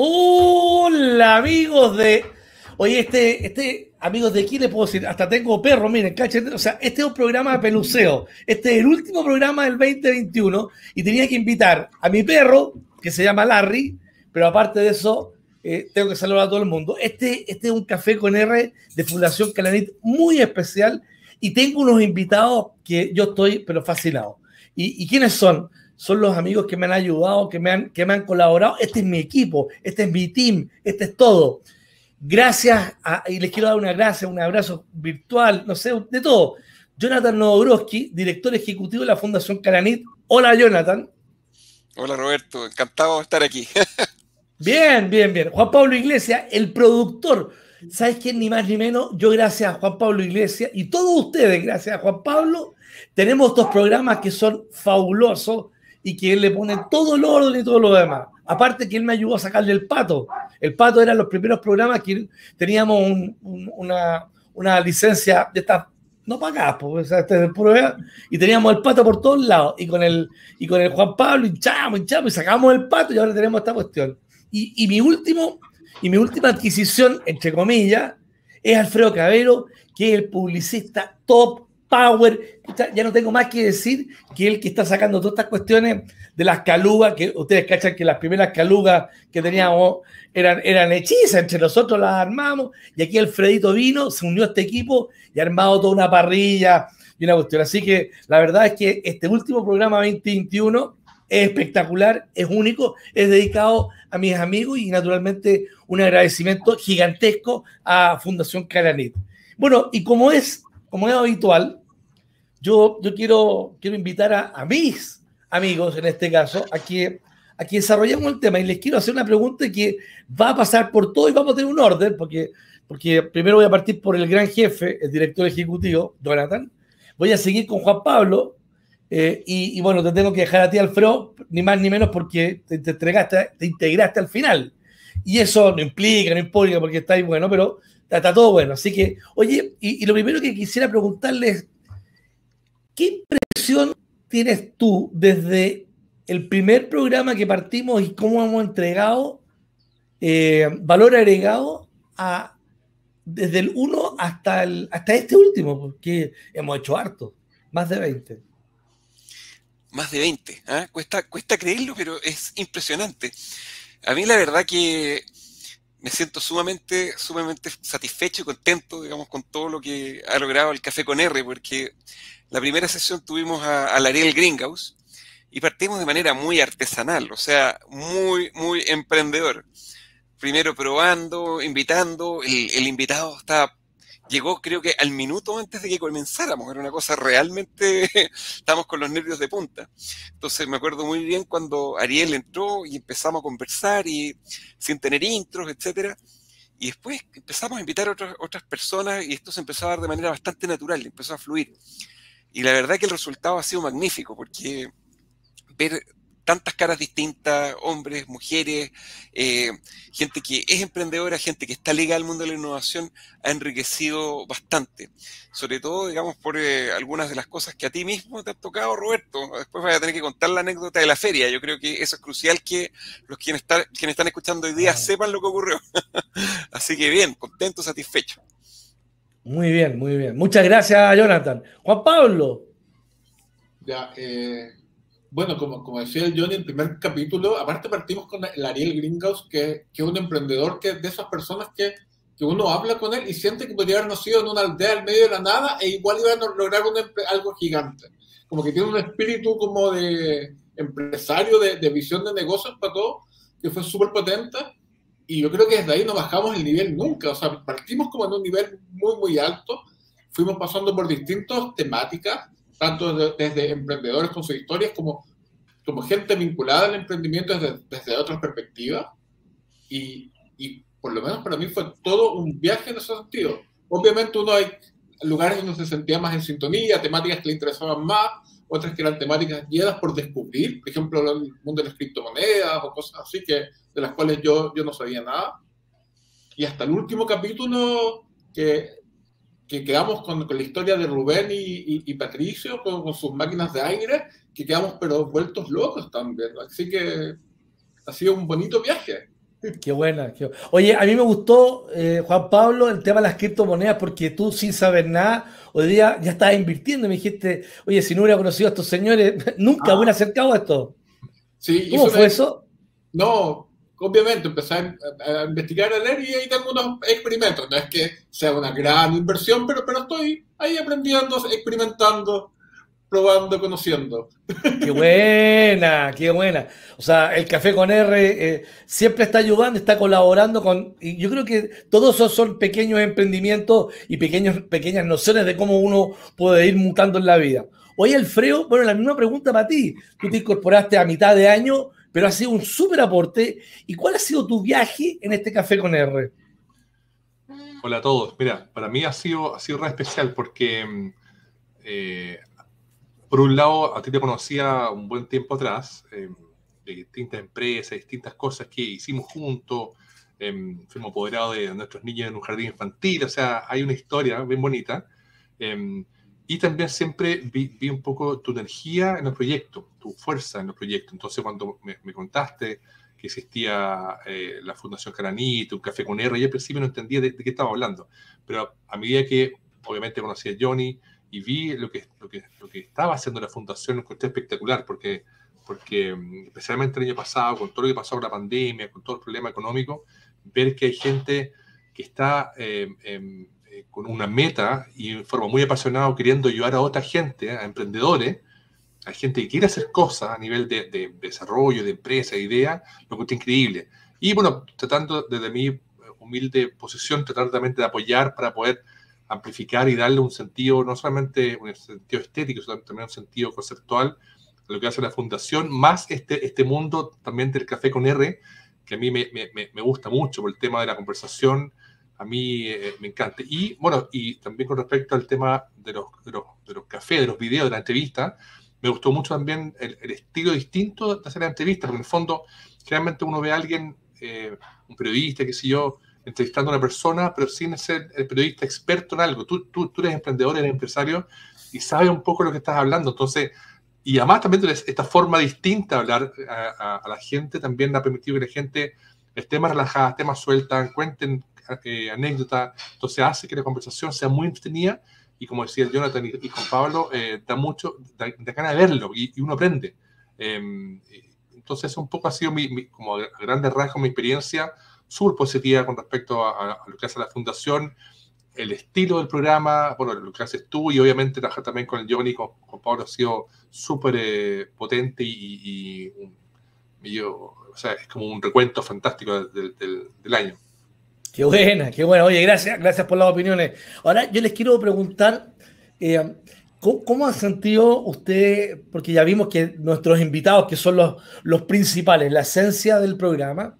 Hola amigos de... Oye, este, este, amigos de aquí le puedo decir, hasta tengo perro, miren, cachen, o sea, este es un programa de peluceo, este es el último programa del 2021 y tenía que invitar a mi perro, que se llama Larry, pero aparte de eso, eh, tengo que saludar a todo el mundo. Este, este es un café con R de Fundación Calanit muy especial y tengo unos invitados que yo estoy, pero fascinado. ¿Y, y quiénes son? Son los amigos que me han ayudado, que me han, que me han colaborado. Este es mi equipo, este es mi team, este es todo. Gracias, y les quiero dar una gracia, un abrazo virtual, no sé, de todo. Jonathan Nowobrowski, director ejecutivo de la Fundación Caranit. Hola, Jonathan. Hola, Roberto. Encantado de estar aquí. bien, bien, bien. Juan Pablo Iglesias, el productor. ¿Sabes quién? Ni más ni menos. Yo, gracias a Juan Pablo Iglesias y todos ustedes, gracias a Juan Pablo, tenemos estos programas que son fabulosos y que él le pone todo el orden y todo lo demás. Aparte que él me ayudó a sacarle el pato. El pato eran los primeros programas que teníamos una, una, licencia de estas no pagadas, pues, este y teníamos el pato por todos lados. Y con el, y con el Juan Pablo hinchamos, hinchamos y sacamos el pato y ahora tenemos esta cuestión. Y, y mi último, y mi última adquisición, entre comillas, es Alfredo Cabero, que es el publicista top power. Ya no tengo más que decir que el que está sacando todas estas cuestiones de las calugas, que ustedes cachan que las primeras calugas que teníamos eran, eran hechizas, entre nosotros las armamos, y aquí Alfredito vino, se unió a este equipo y ha armado toda una parrilla y una cuestión. Así que la verdad es que este último programa 2021 es espectacular, es único, es dedicado a mis amigos y naturalmente un agradecimiento gigantesco a Fundación Caranit. Bueno, y como es como es habitual, yo, yo quiero, quiero invitar a, mis amigos, en este caso, a que, a que desarrollemos el tema y les quiero hacer una pregunta que va a pasar por todo y vamos a tener un orden, porque, porque primero voy a partir por el gran jefe, el director ejecutivo, Jonathan, voy a seguir con Juan Pablo, eh, y, bueno, te tengo que dejar a ti, Alfredo, ni más ni menos porque te, te, entregaste, te integraste al final. Y eso no implica, no implica porque está ahí bueno, pero Está, todo bueno. Así que, oye, y, lo primero que quisiera preguntarles, ¿qué impresión tienes tú desde el primer programa que partimos y cómo hemos entregado eh, valor agregado a, desde el 1 hasta, hasta este último? Porque hemos hecho harto, más de 20. Más de 20, ¿ah? cuesta, cuesta creerlo, pero es impresionante. A mí la verdad que me siento sumamente, sumamente satisfecho y contento, digamos, con todo lo que ha logrado el Café con R, porque la primera sesión tuvimos a, a Ariel Greenhouse y partimos de manera muy artesanal, o sea, muy, muy emprendedor. Primero probando, invitando, el, el invitado estaba llegó creo que al minuto antes de que comenzáramos, era una cosa realmente, estábamos con los nervios de punta. Entonces me acuerdo muy bien cuando Ariel entró y empezamos a conversar y sin tener intros, etcétera. Y después empezamos a invitar a otras, otras personas y esto se empezó a dar de manera bastante natural, empezó a fluir. Y la verdad que el resultado ha sido magnífico porque ver tantas caras distintas, hombres, mujeres, eh, gente que es emprendedora, gente que está ligada al mundo de la innovación, ha enriquecido bastante. Sobre todo, digamos, por eh, algunas de las cosas que a ti mismo te ha tocado, Roberto. Después vas a tener que contar la anécdota de la feria. Yo creo que eso es crucial que los quienes, están, quienes están escuchando hoy día sepan lo que ocurrió. Así que bien, contento, satisfecho. Muy bien, muy bien. Muchas gracias, Jonathan. Juan Pablo. Ya, eh, bueno, como, como decía el Johnny en el primer capítulo, aparte partimos con el Ariel Greenhouse, que, que es un emprendedor que de esas personas que, que, uno habla con él y siente que podría haber nacido en una aldea en medio de la nada e igual iba a lograr un, algo gigante. Como que tiene un espíritu como de empresario, de, de visión de negocios para todo, que fue súper potente. Y yo creo que desde ahí no bajamos el nivel nunca. O sea, partimos como en un nivel muy, muy alto. Fuimos pasando por distintas temáticas tanto desde, emprendedores con sus historias como, como gente vinculada al emprendimiento desde, desde otras perspectivas. Y, y, por lo menos para mí fue todo un viaje en ese sentido. Obviamente uno hay lugares donde se sentía más en sintonía, temáticas que le interesaban más, otras que eran temáticas guiadas por descubrir, por ejemplo, el mundo de las criptomonedas o cosas así, que, de las cuales yo, yo no sabía nada. Y hasta el último capítulo, que que quedamos con, con, la historia de Rubén y, y, Patricio, con, con, sus máquinas de aire, que quedamos pero vueltos locos también. Así que ha sido un bonito viaje. Qué buena. Oye, a mí me gustó, eh, Juan Pablo, el tema de las criptomonedas, porque tú sin saber nada, hoy día ya estabas invirtiendo. Me dijiste, oye, si no hubiera conocido a estos señores, nunca hubiera acercado a esto. Sí, ¿Cómo fue eso? No, obviamente empecé a, investigar, a leer y ahí tengo unos experimentos. No es que sea una gran inversión, pero, pero estoy ahí aprendiendo, experimentando probando, conociendo. Qué buena, qué buena. O sea, el Café con R eh, siempre está ayudando, está colaborando con... Y yo creo que todos esos son pequeños emprendimientos y pequeños, pequeñas nociones de cómo uno puede ir mutando en la vida. Oye, Alfredo, bueno, la misma pregunta para ti. Tú te incorporaste a mitad de año, pero ha sido un súper aporte. ¿Y cuál ha sido tu viaje en este Café con R? Hola a todos. Mira, para mí ha sido, ha sido re especial porque eh, por un lado, a ti te conocía un buen tiempo atrás, em, de distintas empresas, distintas cosas que hicimos juntos, em, fuimos apoderados de nuestros niños en un jardín infantil, o sea, hay una historia bien bonita. Y también siempre vi, un poco tu energía en los proyectos, tu fuerza en los proyectos. Entonces, cuando me, contaste que existía eh, la Fundación Caranito, un café con R, yo al principio no entendía de, de qué estaba hablando, pero a medida que obviamente conocí a Johnny, y vi lo que, lo que, lo que estaba haciendo la fundación, lo encontré espectacular, porque, porque mm, especialmente el año pasado, con todo lo que pasó con la pandemia, con todo el problema económico, ver que hay gente que está em, em, eh, con una meta y en forma muy apasionada queriendo ayudar a otra gente, a emprendedores, a gente que quiere hacer cosas a nivel de, de desarrollo, de empresa, de idea, lo que está increíble. Y bueno, tratando desde mi humilde posición, tratar también de apoyar para poder amplificar y darle un sentido, no solamente un sentido estético, sino también un sentido conceptual lo que hace la fundación, más este, este mundo también del café con R, que a mí me, me, me gusta mucho por el tema de la conversación, a mí eh, me encanta. Y bueno, y también con respecto al tema de los, de los, de los cafés, de los videos, de la entrevista, me gustó mucho también el, el, estilo distinto de hacer la entrevista, porque en el fondo, generalmente uno ve a alguien, eh, un periodista, qué sé yo, entrevistando a una persona, pero sin ser el periodista experto en algo. Tú, tú, tú eres emprendedor, eres empresario y sabes un poco lo que estás hablando. Entonces, y además también esta forma distinta de hablar a, la gente también ha permitido que la gente esté más relajada, esté más suelta, cuenten eh, anécdotas. Entonces hace que la conversación sea muy entretenida y como decía Jonathan y, y con Pablo, eh, da mucho, da, ganas de verlo y, uno aprende. Eh, entonces un poco ha sido mi, como a grandes rasgos mi experiencia súper positiva con respecto a, lo que hace la fundación, el estilo del programa, bueno, lo que haces tú y obviamente trabajar también con el Johnny, con, con Pablo ha sido súper eh, potente y, o sea, es como un recuento fantástico del, del, año. Qué buena, qué buena. Oye, gracias, gracias por las opiniones. Ahora yo les quiero preguntar, eh, ¿cómo, ¿cómo, han sentido usted, porque ya vimos que nuestros invitados, que son los, los principales, la esencia del programa,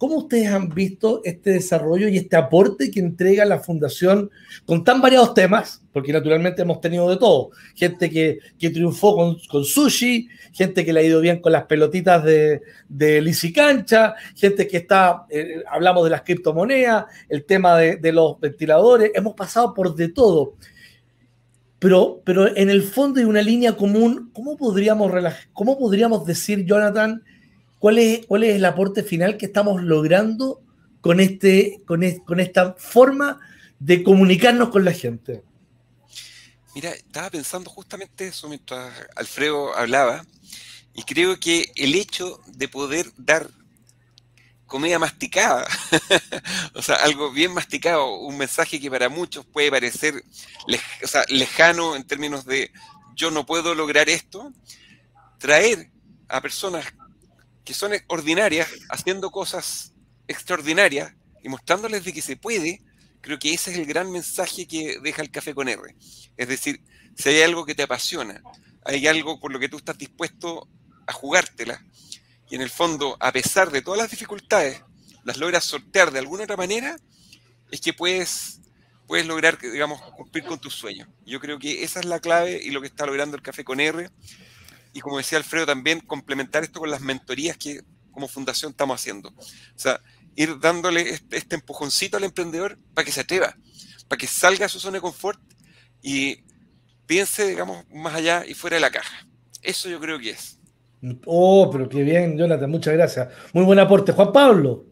¿Cómo ustedes han visto este desarrollo y este aporte que entrega la Fundación con tan variados temas? Porque naturalmente hemos tenido de todo. Gente que, que triunfó con, con, sushi, gente que le ha ido bien con las pelotitas de, de Cancha, gente que está, eh, hablamos de las criptomonedas, el tema de, de, los ventiladores, hemos pasado por de todo. Pero, pero en el fondo hay una línea común. ¿Cómo podríamos, cómo podríamos decir, Jonathan, ¿Cuál es, ¿Cuál es el aporte final que estamos logrando con, este, con, con esta forma de comunicarnos con la gente? Mira, estaba pensando justamente eso mientras Alfredo hablaba, y creo que el hecho de poder dar comida masticada, o sea, algo bien masticado, un mensaje que para muchos puede parecer lejano en términos de yo no puedo lograr esto, traer a personas que son ordinarias, haciendo cosas extraordinarias y mostrándoles de que se puede, creo que ese es el gran mensaje que deja el café con R. Es decir, si hay algo que te apasiona, hay algo por lo que tú estás dispuesto a jugártela, y en el fondo, a pesar de todas las dificultades, las logras sortear de alguna otra manera, es que puedes, puedes lograr, digamos, cumplir con tus sueños. Yo creo que esa es la clave y lo que está logrando el café con R y como decía Alfredo también, complementar esto con las mentorías que como fundación estamos haciendo. O sea, ir dándole este, este, empujoncito al emprendedor para que se atreva, para que salga de su zona de confort y piense, digamos, más allá y fuera de la caja. Eso yo creo que es. Oh, pero qué bien, Jonathan, muchas gracias. Muy buen aporte. Juan Pablo.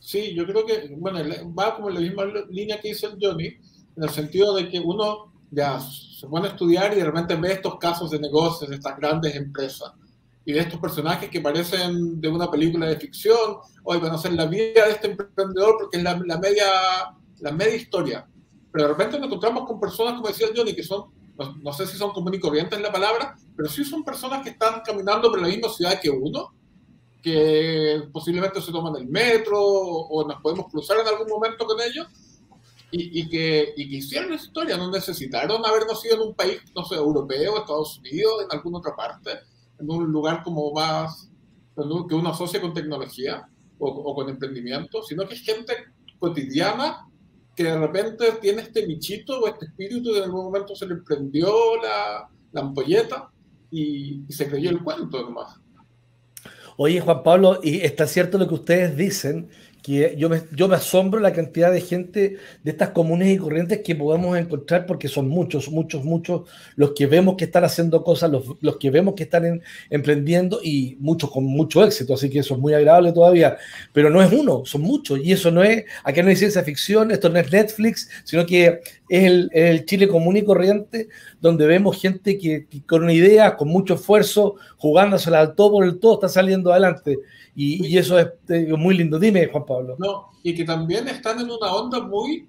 Sí, yo creo que, bueno, va como en la misma línea que hizo el Johnny, en el sentido de que uno ya se pone a estudiar y de repente ve estos casos de negocios, de estas grandes empresas, y de estos personajes que parecen de una película de ficción, hoy van la vida de este emprendedor porque es la, la, media, la media historia. Pero de repente nos encontramos con personas, como decía Johnny, que son, no, no sé si son común y corrientes en la palabra, pero sí son personas que están caminando por la misma ciudad que uno, que posiblemente se toman el metro o nos podemos cruzar en algún momento con ellos y, que, que hicieron esa historia, no necesitaron haber nacido en un país, no sé, europeo, Estados Unidos, en alguna otra parte, en un lugar como más que uno asocia con tecnología o, con emprendimiento, sino que es gente cotidiana que de repente tiene este bichito o este espíritu y en algún momento se le prendió la, la ampolleta y, y, se creyó el cuento nomás. Oye, Juan Pablo, y está cierto lo que ustedes dicen, que yo me, asombro la cantidad de gente de estas comunes y corrientes que podemos encontrar, porque son muchos, muchos, muchos los que vemos que están haciendo cosas, los, los que vemos que están en, emprendiendo y muchos con mucho éxito, así que eso es muy agradable todavía, pero no es uno, son muchos, y eso no es, aquí no hay ciencia ficción, esto no es Netflix, sino que es el, el Chile común y corriente, donde vemos gente que, que, con una idea, con mucho esfuerzo, jugándosela al todo por el todo, está saliendo adelante. Y, y eso es digo, muy lindo. Dime, Juan Pablo. No, y que también están en una onda muy.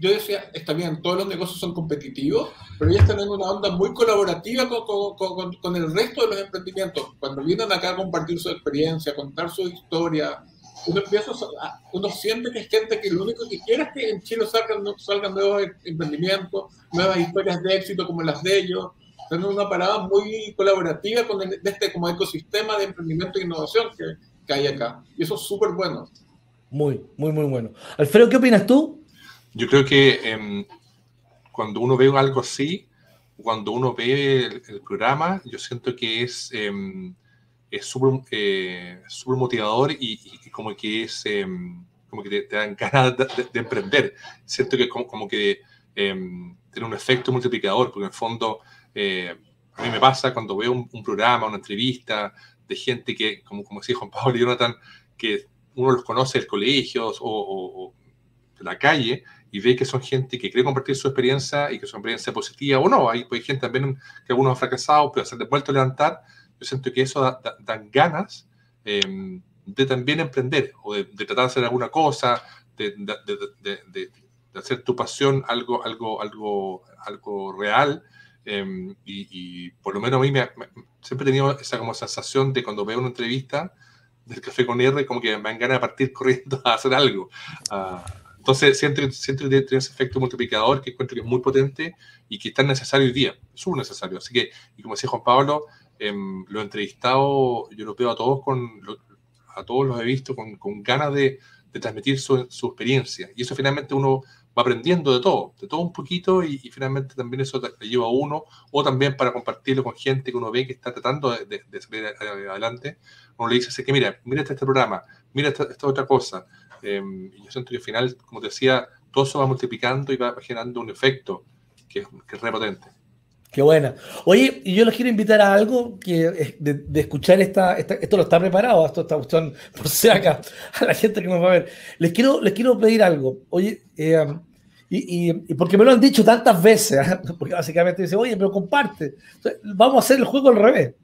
Yo decía, está bien, todos los negocios son competitivos, pero ellos están en una onda muy colaborativa con, con, con, con el resto de los emprendimientos. Cuando vienen acá a compartir su experiencia, contar su historia, uno, empieza a, uno siente que es gente que lo único que quiere es que en Chile salgan, salgan nuevos emprendimientos, nuevas historias de éxito como las de ellos, en una parada muy colaborativa con el, de este como ecosistema de emprendimiento e innovación que, que hay acá. Y eso es súper bueno. Muy, muy, muy bueno. Alfredo, ¿qué opinas tú? Yo creo que eh, cuando uno ve algo así, cuando uno ve el, el programa, yo siento que es eh, es súper eh, motivador y, y, como que es eh, como que te, te, dan ganas de, de, de, emprender. Siento que como, como que eh, tiene un efecto multiplicador, porque en el fondo eh, a mí me pasa cuando veo un, un, programa, una entrevista de gente que, como, como decía Juan Pablo y Jonathan, que uno los conoce del colegio o, o, o, de la calle y ve que son gente que quiere compartir su experiencia y que su experiencia positiva o no. Hay, hay gente también que algunos han fracasado, pero se han vuelto a levantar. Yo siento que eso da, da, dan ganas eh, de también emprender o de, de, tratar de hacer alguna cosa, de, de, hacer tu pasión algo, algo, algo, algo real eh, y, y, por lo menos a mí me, me, siempre he tenido esa como sensación de cuando veo una entrevista del café con R, como que me dan ganas de partir corriendo a hacer algo. Uh, entonces, siento, siento que tiene ese efecto multiplicador que encuentro que es muy potente y que es tan necesario hoy día, es un necesario. Así que, y como decía Juan Pablo, eh, lo he entrevistado, yo lo veo a todos, con, a todos los he visto con, ganas de, de transmitir su, experiencia. Y eso finalmente uno va aprendiendo de todo, de todo un poquito y, finalmente también eso te, lleva a uno o también para compartirlo con gente que uno ve que está tratando de, salir adelante. Uno le dice que mira, mira este, este programa, mira esta, esta otra cosa. Eh, y yo siento que al final, como te decía, todo eso va multiplicando y va generando un efecto que, que es re potente. Qué buena. Oye, y yo les quiero invitar a algo que de, escuchar esta, esto lo está preparado, esto está cuestión por si acá, a la gente que nos va a ver. Les quiero, les quiero pedir algo. Oye, eh, y, y, y, porque me lo han dicho tantas veces, ¿eh? porque básicamente dice, oye, pero comparte. Vamos a hacer el juego al revés.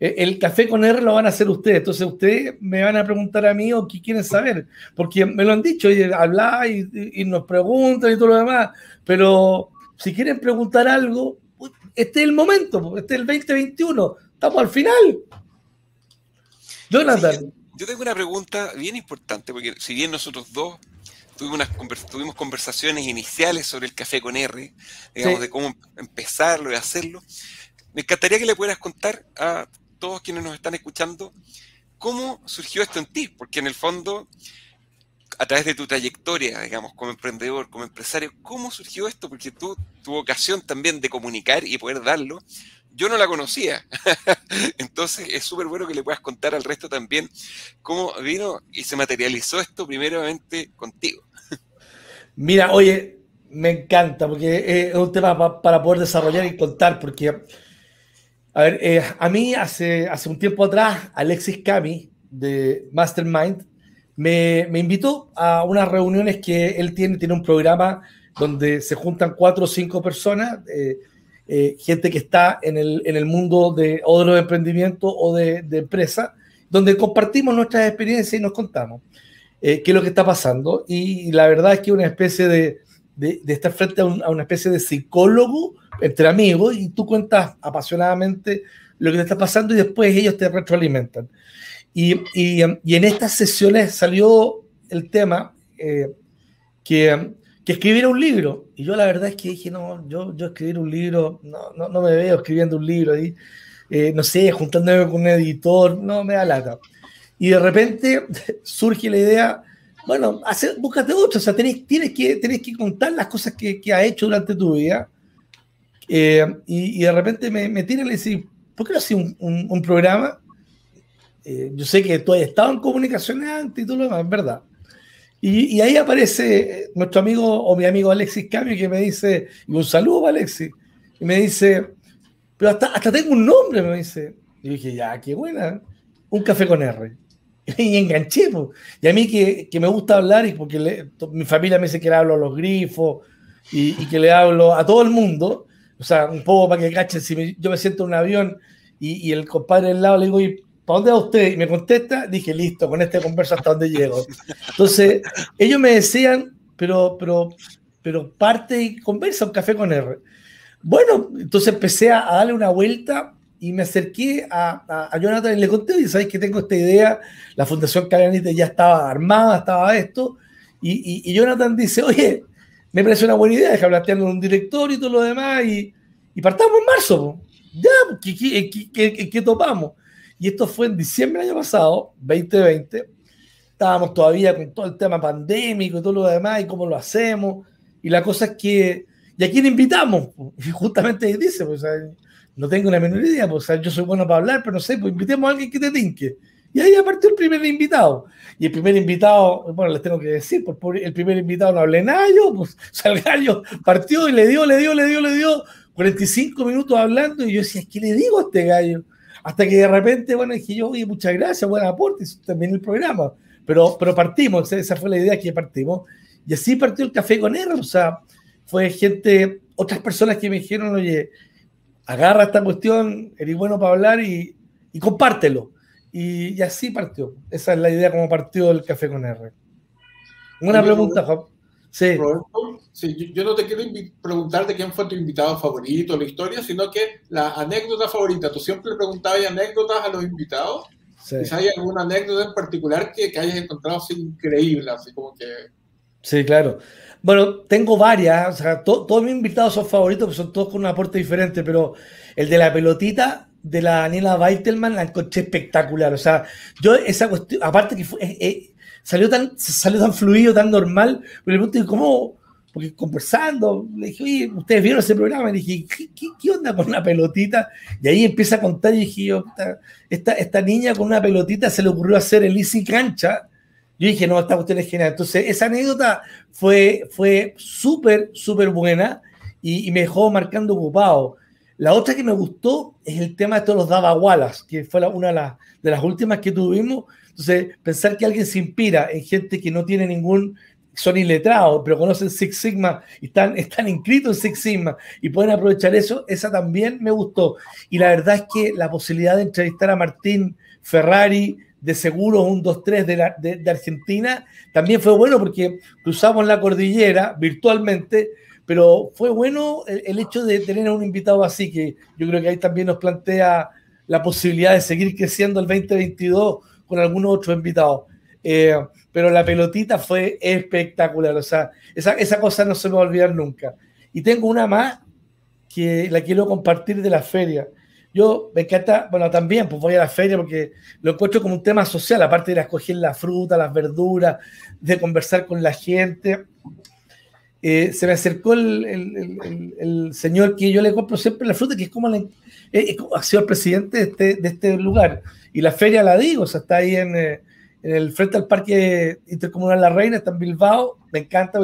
Eh, el café con R lo van a hacer ustedes, entonces ustedes me van a preguntar a mí o qué quieren saber, porque me lo han dicho, y habla y, y nos preguntan y todo lo demás, pero si quieren preguntar algo, este es el momento, este es el 2021, estamos al final. Jonathan. Sí, yo tengo una pregunta bien importante, porque si bien nosotros dos tuvimos, unas convers tuvimos conversaciones iniciales sobre el café con R, digamos, sí. de cómo empezarlo y hacerlo, me encantaría que le pudieras contar a todos quienes nos están escuchando cómo surgió esto en ti, porque en el fondo a través de tu trayectoria, digamos, como emprendedor, como empresario, ¿cómo surgió esto? Porque tu vocación también de comunicar y poder darlo, yo no la conocía. Entonces es súper bueno que le puedas contar al resto también cómo vino y se materializó esto primeramente contigo. Mira, oye, me encanta porque es un tema para poder desarrollar y contar, porque, a ver, eh, a mí hace, hace un tiempo atrás, Alexis Cami de Mastermind, me, me, invitó a unas reuniones que él tiene, tiene un programa donde se juntan cuatro o cinco personas, eh, eh, gente que está en el, en el mundo de o de emprendimiento o de, de empresa, donde compartimos nuestras experiencias y nos contamos eh, qué es lo que está pasando. Y, la verdad es que una especie de, de, estar frente a, a, una especie de psicólogo entre amigos y tú cuentas apasionadamente lo que te está pasando y después ellos te retroalimentan. Y, y, y en estas sesiones salió el tema eh, que, que escribiera un libro. Y yo la verdad es que dije, no, yo, yo escribir un libro, no, no, no me veo escribiendo un libro ahí, eh, no sé, juntándome con un editor, no me da lata. Y de repente surge la idea, bueno, hace, búscate otro, o sea, tenés, tienes, que, tenés que contar las cosas que, que has hecho durante tu vida. Eh, y, y, de repente me, me tiran y le dicen, ¿por qué no haces un, un, un, programa? Eh, yo sé que tú has estado en comunicación antes y todo lo demás, es verdad. Y, y, ahí aparece nuestro amigo o mi amigo Alexis Cambio que me dice, y un saludo para Alexis, y me dice, pero hasta, hasta tengo un nombre, me dice. Y dije, ya, qué buena, un café con R. Y enganché, pues. Y a mí que, que me gusta hablar, y porque le, mi familia me dice que le hablo a los grifos y, y, que le hablo a todo el mundo, o sea, un poco para que cachen, si me, yo me siento en un avión y, y el compadre del lado le digo, ¿y para dónde va usted? Y me contesta, dije, listo, con este converso hasta dónde llego. Entonces, ellos me decían, pero, pero, pero parte y conversa un café con R. Bueno, entonces empecé a, darle una vuelta y me acerqué a, a, a Jonathan y le conté, y sabéis que tengo esta idea, la Fundación Caganite ya estaba armada, estaba esto, y, y, y Jonathan dice, oye, me parece una buena idea, deja planteando un director y todo lo demás, y, y partamos en marzo, po. ya, ¿qué, qué, qué, qué, topamos? Y esto fue en diciembre del año pasado, 2020, estábamos todavía con todo el tema pandémico y todo lo demás, y cómo lo hacemos, y la cosa es que, ¿y a quién invitamos? Y justamente dice, pues, no tengo la menor idea, pues, yo soy bueno para hablar, pero no sé, pues invitemos a alguien que te tinque. Y ahí apareció el primer invitado. Y el primer invitado, bueno, les tengo que decir, por el primer invitado no hablé nada yo, pues, o sea, el gallo partió y le dio, le dio, le dio, le dio 45 minutos hablando y yo decía, ¿qué le digo a este gallo? Hasta que de repente, bueno, dije yo, oye, muchas gracias, buen aporte, también el programa. Pero, pero partimos, esa fue la idea que partimos. Y así partió el café con R, o sea, fue gente, otras personas que me dijeron, oye, agarra esta cuestión, eres bueno para hablar y, y compártelo. Y, y, así partió. Esa es la idea como partió el café con R. Una pregunta, Juan. Sí. Roberto, sí, yo no te quiero preguntar de quién fue tu invitado favorito, la historia, sino que la anécdota favorita. Tú siempre le preguntabas anécdotas a los invitados. Sí. Hay alguna anécdota en particular que, que hayas encontrado así increíble, así como que... Sí, claro. Bueno, tengo varias, o sea, to, todos mis invitados son favoritos, son todos con un aporte diferente, pero el de la pelotita de la Daniela Weitelman la encontré espectacular. O sea, yo esa cuestión, aparte que fue, eh, eh, salió, tan, salió tan fluido, tan normal, pero me pregunté, ¿cómo? Porque conversando, le dije, oye, ¿ustedes vieron ese programa? Le dije, ¿qué, qué, onda con una pelotita? Y ahí empieza a contar y dije, yo, esta, esta, niña con una pelotita se le ocurrió hacer el Easy Cancha. Yo dije, no, esta cuestión es genial. Entonces, esa anécdota fue, fue súper, súper buena y, y, me dejó marcando ocupado. La otra que me gustó es el tema de todos los Wallace, que fue la, una de, la, de, las últimas que tuvimos. Entonces, pensar que alguien se inspira en gente que no tiene ningún, son iletrados, pero conocen Six Sigma y están, están inscritos en Six Sigma y pueden aprovechar eso, esa también me gustó. Y la verdad es que la posibilidad de entrevistar a Martín Ferrari, de seguros 1, 2, 3 de, la, de, Argentina, también fue bueno porque cruzamos la cordillera virtualmente, pero fue bueno el, el, hecho de tener a un invitado así, que yo creo que ahí también nos plantea la posibilidad de seguir creciendo el 2022 con algunos otros invitados. Eh, pero la pelotita fue espectacular, o sea, esa, esa cosa no se me va a olvidar nunca. Y tengo una más que la quiero compartir de la feria. Yo me encanta, bueno, también pues voy a la feria porque lo encuentro como un tema social, aparte de ir a escoger la fruta, las verduras, de conversar con la gente. Eh, se me acercó el, el, el, el, señor que yo le compro siempre la fruta, que es como la, eh, ha sido el presidente de este, de este, lugar. Y la feria la digo, o sea, está ahí en, eh, en el frente al Parque Intercomunal La Reina, está en Bilbao. Me encanta,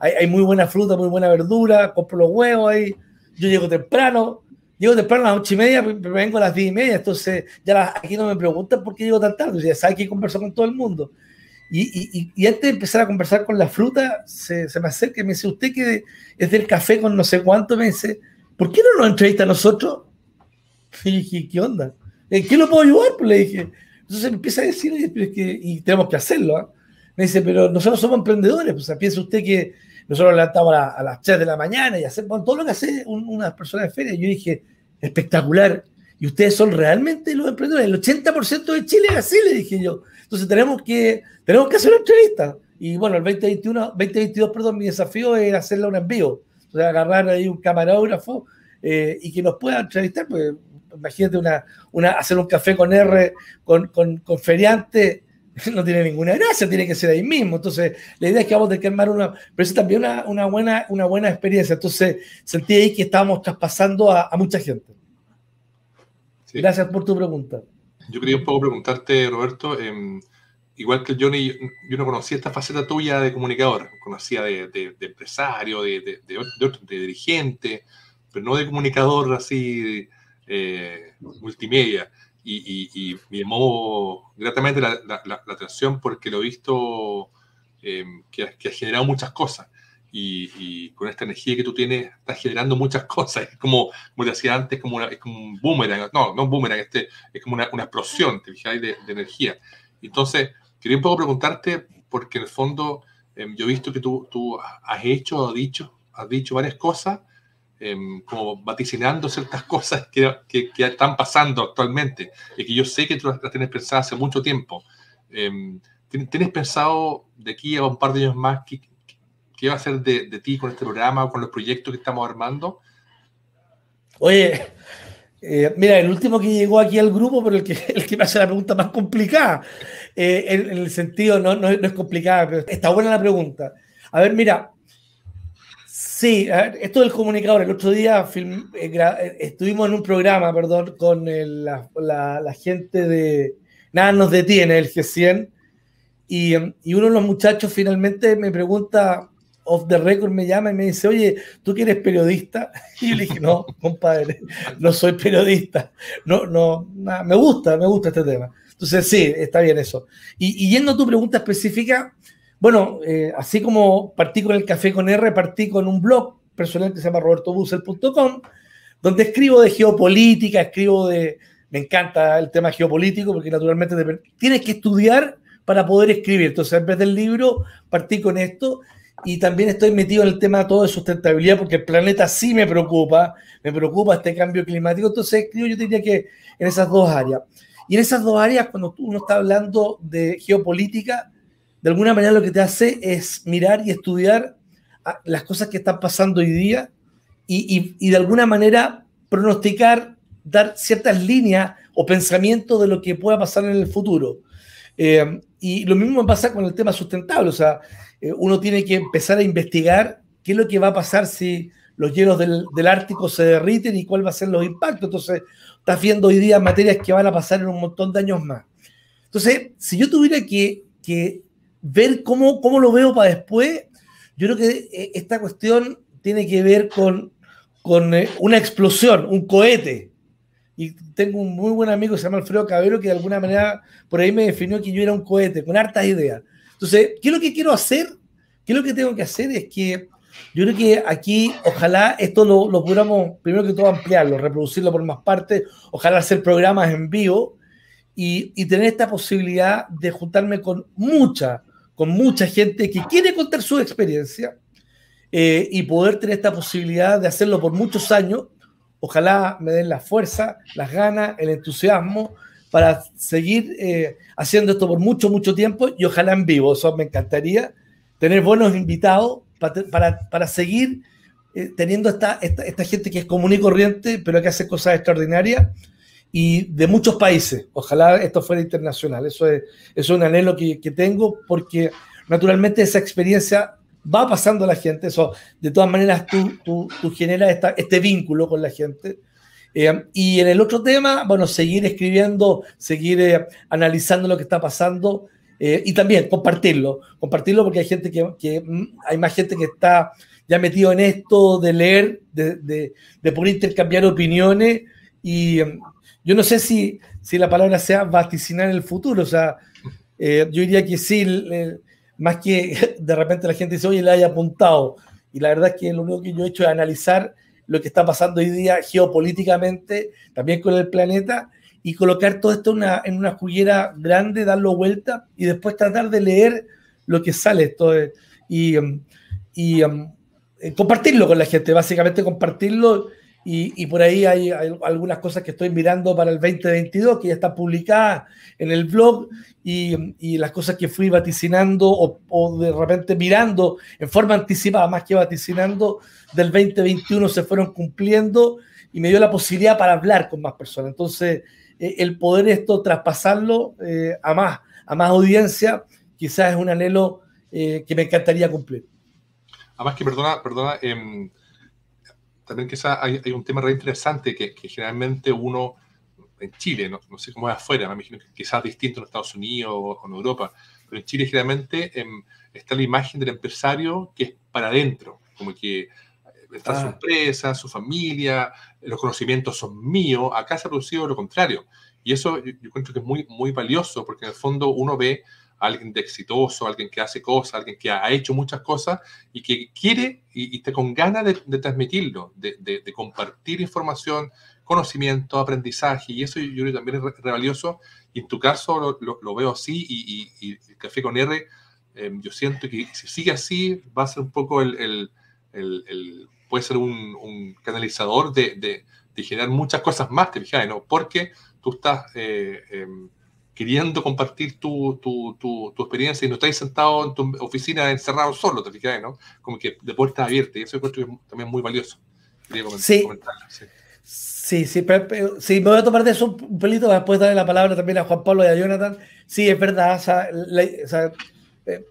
hay, hay muy buena fruta, muy buena verdura, compro los huevos ahí. Yo llego temprano, llego temprano a las ocho y media, me vengo a las diez y media, entonces ya la, aquí no me preguntan por qué llego tan tarde, ya sabes que converso con todo el mundo. Y, antes de empezar a conversar con la fruta, se, me acerca y me dice, usted que es del café con no sé cuánto, me dice, ¿por qué no nos entrevista a nosotros? Y dije, ¿qué onda? ¿En qué lo puedo ayudar? Pues le dije. Entonces me empieza a decir, y tenemos que hacerlo. ¿ah? Me dice, pero nosotros somos emprendedores. Pues, piensa usted que nosotros levantamos a, a, las 3 de la mañana y hacemos todo lo que hace una persona de feria. Yo dije, espectacular. Y ustedes son realmente los emprendedores. El 80% de Chile es así, le dije yo. Entonces tenemos que, tenemos que hacer una entrevista. Y bueno, el 2021, 2022, perdón, mi desafío es hacerla un envío. O sea, agarrar ahí un camarógrafo eh, y que nos pueda entrevistar. Pues, imagínate una, una, hacer un café con R, con, con, con feriante, no tiene ninguna gracia, tiene que ser ahí mismo. Entonces, la idea es que vamos a tener que armar una, pero es también una, una, buena, una buena experiencia. Entonces, sentí ahí que estábamos traspasando a, a mucha gente. Gracias por tu pregunta. Yo quería un poco preguntarte, Roberto, em, igual que Johnny, yo no conocía esta faceta tuya de comunicador, conocía de, de, empresario, de, de, de, dirigente, pero no de comunicador así eh, multimedia. Y, y, me llamó gratamente la, la, atención porque lo he visto em, que, ha generado muchas cosas y, con esta energía que tú tienes, estás generando muchas cosas. Es como, como decía antes, como es como un boomerang, no, no un boomerang, este, es como una, una explosión, de, energía. Entonces, quería un poco preguntarte, porque en el fondo em, yo he visto que tú, tú has hecho, has dicho, has dicho varias cosas, em, como vaticinando ciertas cosas que, que, que, están pasando actualmente, y que yo sé que tú las tienes pensadas hace mucho tiempo. Em, ¿Tienes pensado de aquí a un par de años más que, ¿Qué va a ser de, ti con este programa, con los proyectos que estamos armando? Oye, eh, mira, el último que llegó aquí al grupo, pero el que, el que me hace la pregunta más complicada, eh, en, el sentido, no, no, es complicada, pero está buena la pregunta. A ver, mira, sí, esto del comunicador, el otro día eh, estuvimos en un programa, perdón, con la, la, gente de Nada nos detiene, el G100, y, y uno de los muchachos finalmente me pregunta, off the record me llama y me dice, oye, ¿tú que eres periodista? Y yo le dije, no, compadre, no soy periodista. No, no, me gusta, me gusta este tema. Entonces, sí, está bien eso. Y, yendo a tu pregunta específica, bueno, eh, así como partí con el café con R, partí con un blog personal que se llama robertobusel.com, donde escribo de geopolítica, escribo de... Me encanta el tema geopolítico porque naturalmente tienes que estudiar para poder escribir. Entonces, en vez del libro, partí con esto y también estoy metido en el tema todo de sustentabilidad porque el planeta sí me preocupa, me preocupa este cambio climático, entonces creo yo diría que en esas dos áreas. Y en esas dos áreas, cuando uno está hablando de geopolítica, de alguna manera lo que te hace es mirar y estudiar las cosas que están pasando hoy día y, y, de alguna manera pronosticar, dar ciertas líneas o pensamientos de lo que pueda pasar en el futuro. Eh, y lo mismo pasa con el tema sustentable, o sea, eh, uno tiene que empezar a investigar qué es lo que va a pasar si los hielos del, Ártico se derriten y cuál va a ser los impactos. Entonces, estás viendo hoy día materias que van a pasar en un montón de años más. Entonces, si yo tuviera que, ver cómo, cómo lo veo para después, yo creo que eh, esta cuestión tiene que ver con, con eh, una explosión, un cohete. Y tengo un muy buen amigo que se llama Alfredo Cabero que de alguna manera por ahí me definió que yo era un cohete, con hartas ideas. Entonces, ¿qué es lo que quiero hacer? ¿Qué es lo que tengo que hacer? Es que yo creo que aquí, ojalá esto lo, lo pudiéramos, primero que todo, ampliarlo, reproducirlo por más partes, ojalá hacer programas en vivo y, y tener esta posibilidad de juntarme con mucha, con mucha gente que quiere contar su experiencia eh, y poder tener esta posibilidad de hacerlo por muchos años. Ojalá me den la fuerza, las ganas, el entusiasmo para seguir eh, haciendo esto por mucho, mucho tiempo y ojalá en vivo. Eso me encantaría tener buenos invitados para, para, seguir eh, teniendo esta, esta, gente que es común y corriente, pero que hace cosas extraordinarias y de muchos países. Ojalá esto fuera internacional. Eso es, es un anhelo que, que tengo porque naturalmente esa experiencia va pasando a la gente. Eso, de todas maneras, tú, tú, tú generas esta, este vínculo con la gente. Eh, y en el otro tema, bueno, seguir escribiendo, seguir eh, analizando lo que está pasando eh, y también compartirlo, compartirlo porque hay gente que, mm, hay más gente que está ya metido en esto de leer, de, de, de poder intercambiar opiniones y yo no sé si, si la palabra sea vaticinar el futuro, o sea, yo diría que sí, más que de repente la gente dice, oye, le haya apuntado. Y la verdad es que lo único que yo he hecho es analizar lo que está pasando hoy día geopolíticamente, también con el planeta, y colocar todo esto en una juguera grande, darlo vuelta y después tratar de leer lo que sale esto y, um, y um, eh, compartirlo con la gente, básicamente compartirlo y, por ahí hay, algunas cosas que estoy mirando para el 2022 que ya están publicadas en el blog y, las cosas que fui vaticinando o, de repente mirando en forma anticipada, más que vaticinando, del 2021 se fueron cumpliendo y me dio la posibilidad para hablar con más personas. Entonces, eh, el poder esto traspasarlo eh, a, más, a más audiencia, quizás es un anhelo eh, que me encantaría cumplir. Además que, perdona, perdona, em, también quizás hay, hay, un tema re interesante que, que, generalmente uno en Chile, no, no, sé cómo es afuera, me imagino que quizás distinto en Estados Unidos o, en Europa, pero en Chile generalmente em, está la imagen del empresario que es para adentro, como que eh, está su ah. empresa, su familia, los conocimientos son míos, acá se ha producido lo contrario. Y eso yo, yo encuentro que es muy, muy valioso porque en el fondo uno ve alguien de exitoso, alguien que hace cosas, alguien que ha hecho muchas cosas y que quiere y, está con ganas de, transmitirlo, de, compartir información, conocimiento, aprendizaje, y eso yo creo también es re, valioso. Y en tu caso lo, veo así, y, el Café con R, em, yo siento que si sigue así, va a ser un poco el, puede ser un, canalizador de, generar muchas cosas más, te fijas, ¿no? Porque tú estás eh, em, queriendo compartir tu, tu, tu, experiencia y no estáis sentado en tu oficina encerrado solo, te fijas, ¿no? Como que de puerta abierta, y eso es también muy valioso. Sí. Sí, sí, pero, sí, me voy a tomar de eso un pelito para después darle la palabra también a Juan Pablo y a Jonathan. Sí, es verdad. O sea, eh,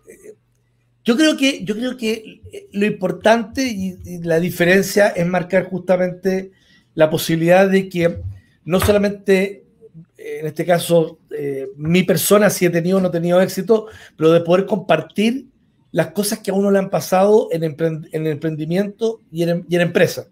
yo creo que, yo creo que lo importante y, la diferencia es marcar justamente la posibilidad de que no solamente en este caso, eh, mi persona, si he tenido o no he tenido éxito, pero de poder compartir las cosas que a uno le han pasado en, el emprendimiento y en, y en, empresa.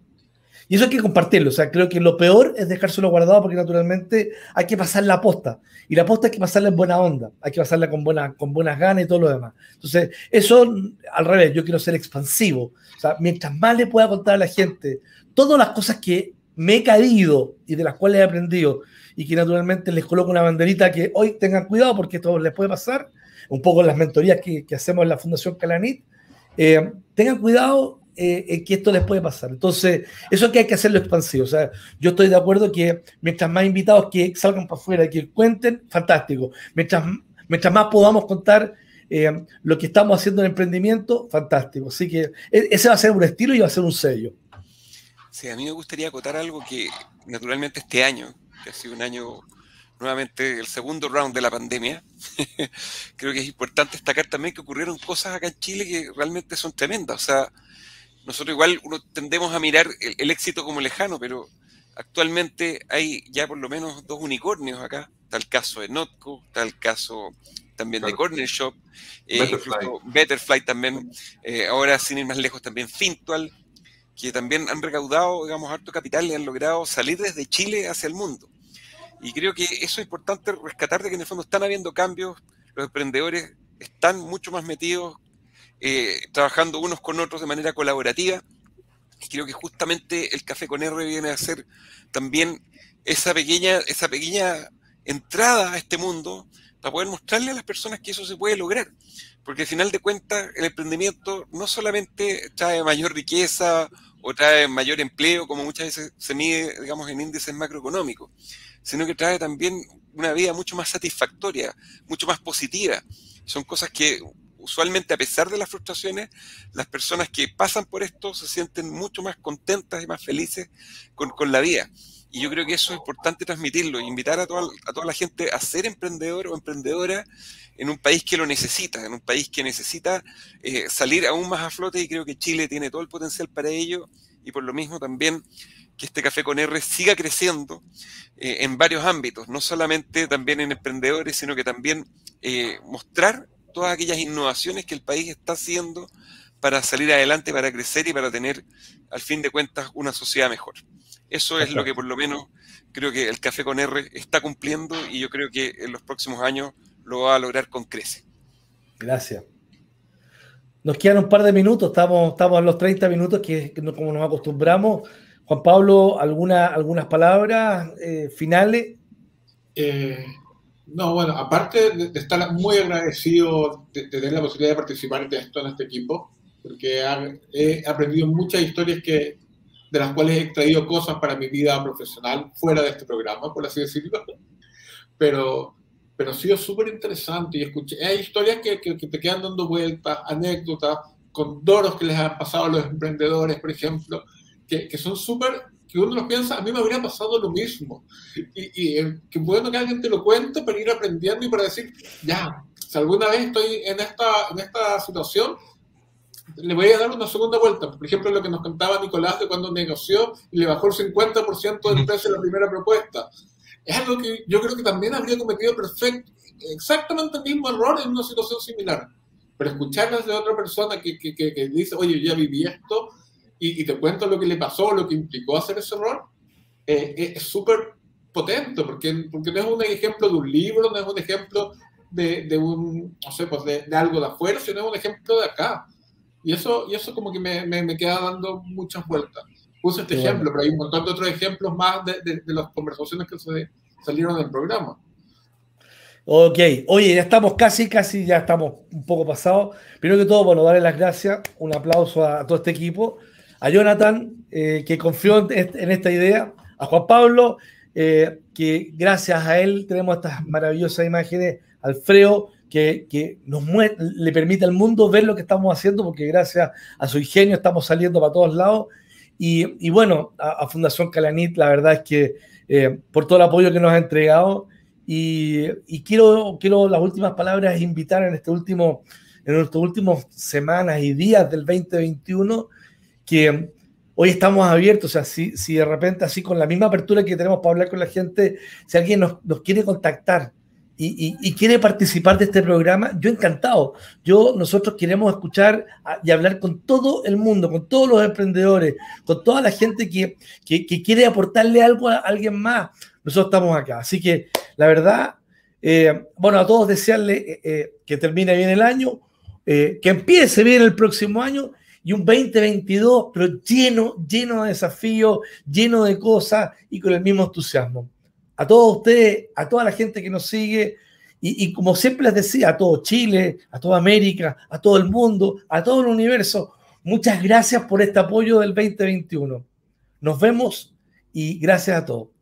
Y eso hay que compartirlo. O sea, creo que lo peor es dejárselo guardado porque naturalmente hay que pasar la posta. Y la posta hay que pasarla en buena onda. Hay que pasarla con, buena, con buenas ganas y todo lo demás. Entonces, eso al revés, yo quiero ser expansivo. O sea, mientras más le pueda contar a la gente todas las cosas que me he caído y de las cuales he aprendido y que naturalmente les coloco una banderita que hoy tengan cuidado porque esto les puede pasar, un poco las mentorías que, que hacemos en la Fundación Calanit, eh, tengan cuidado eh, que esto les puede pasar. Entonces, eso que hay que hacerlo expansivo. O sea, yo estoy de acuerdo que mientras más invitados que salgan para afuera y que cuenten, fantástico. Mientras, mientras más podamos contar eh, lo que estamos haciendo en emprendimiento, fantástico. Así que e, ese va a ser un estilo y va a ser un sello. Sí, a mí me gustaría acotar algo que naturalmente este año, que ha sido un año nuevamente el segundo round de la pandemia, creo que es importante destacar también que ocurrieron cosas acá en Chile que realmente son tremendas. O sea, nosotros igual uno tendemos a mirar el, éxito como lejano, pero actualmente hay ya por lo menos dos unicornios acá. Está el caso de Notco, está el caso también de Corner Shop, eh, Betterfly. también, eh, ahora sin ir más lejos también Fintual, que también han recaudado, digamos, harto capital y han logrado salir desde Chile hacia el mundo. Y creo que eso es importante rescatar de que en el fondo están habiendo cambios, los emprendedores están mucho más metidos, eh, trabajando unos con otros de manera colaborativa. Y creo que justamente el Café con R viene a ser también esa pequeña, esa pequeña entrada a este mundo para poder mostrarle a las personas que eso se puede lograr. Porque al final de cuentas, el emprendimiento no solamente trae mayor riqueza o trae mayor empleo, como muchas veces se mide, digamos, en índices macroeconómicos, sino que trae también una vida mucho más satisfactoria, mucho más positiva. Son cosas que usualmente, a pesar de las frustraciones, las personas que pasan por esto se sienten mucho más contentas y más felices con, con la vida. Y yo creo que eso es importante transmitirlo, invitar a toda, a toda la gente a ser emprendedor o emprendedora en un país que lo necesita, en un país que necesita eh, salir aún más a flote y creo que Chile tiene todo el potencial para ello y por lo mismo también que este café con R siga creciendo eh, en varios ámbitos, no solamente también en emprendedores, sino que también eh, mostrar todas aquellas innovaciones que el país está haciendo para salir adelante, para crecer y para tener, al fin de cuentas, una sociedad mejor. Eso es lo que por lo menos creo que el Café con R está cumpliendo y yo creo que en los próximos años lo va a lograr con crece. Gracias. Nos quedan un par de minutos, estamos, estamos en los 30 minutos que, como nos acostumbramos. Juan Pablo, ¿alguna, algunas palabras eh, finales? Eh, no, bueno, aparte de, estar muy agradecido de, tener la posibilidad de participar de esto en este equipo, porque he aprendido muchas historias que, de las cuales he extraído cosas para mi vida profesional fuera de este programa, por así decirlo. Pero, pero ha sido súper interesante y escuché, hay historias que, que, te quedan dando vueltas, anécdotas, con doros que les han pasado a los emprendedores, por ejemplo, que, que son súper que uno lo piensa, a mí me habría pasado lo mismo. Y, y eh, que bueno que alguien te lo cuente para ir aprendiendo y para decir, ya, si alguna vez estoy en esta, en esta situación, le voy a dar una segunda vuelta. Por ejemplo, lo que nos contaba Nicolás de cuando negoció y le bajó el 50% del precio de la primera propuesta. Es algo que yo creo que también habría cometido perfecto, exactamente el mismo error en una situación similar. Pero escucharlas de otra persona que, que, que dice, oye, yo ya viví esto, y, te cuento lo que le pasó, lo que implicó hacer ese error, eh, es súper potente, porque, porque no es un ejemplo de un libro, no es un ejemplo de, de un, no sé, pues de, de, algo de afuera, sino es un ejemplo de acá. Y eso, y eso como que me, me, me queda dando muchas vueltas. Puse este ejemplo, pero hay un montón de otros ejemplos más de, de, las conversaciones que se salieron del programa. Ok, oye, ya estamos casi, casi, ya estamos un poco pasados. Primero que todo, bueno, darle las gracias, un aplauso a todo este equipo a Jonathan, eh, que confió en esta idea, a Juan Pablo, eh, que gracias a él tenemos estas maravillosas imágenes, Alfredo, que, que nos le permite al mundo ver lo que estamos haciendo, porque gracias a su ingenio estamos saliendo para todos lados. Y, bueno, a, Fundación Calanit, la verdad es que eh, por todo el apoyo que nos ha entregado. Y, y, quiero, quiero las últimas palabras invitar en este último, en nuestras últimas semanas y días del 2021 que hoy estamos abiertos, o sea, si, si de repente así con la misma apertura que tenemos para hablar con la gente, si alguien nos, nos quiere contactar y, y, quiere participar de este programa, yo encantado. Yo, nosotros queremos escuchar y hablar con todo el mundo, con todos los emprendedores, con toda la gente que, que, quiere aportarle algo a alguien más. Nosotros estamos acá. Así que, la verdad, eh, bueno, a todos desearle eh, eh, que termine bien el año, que empiece bien el próximo año y un 2022, pero lleno, lleno de desafíos, lleno de cosas y con el mismo entusiasmo. A todos ustedes, a toda la gente que nos sigue, y, como siempre les decía, a todo Chile, a toda América, a todo el mundo, a todo el universo, muchas gracias por este apoyo del 2021. Nos vemos y gracias a todos.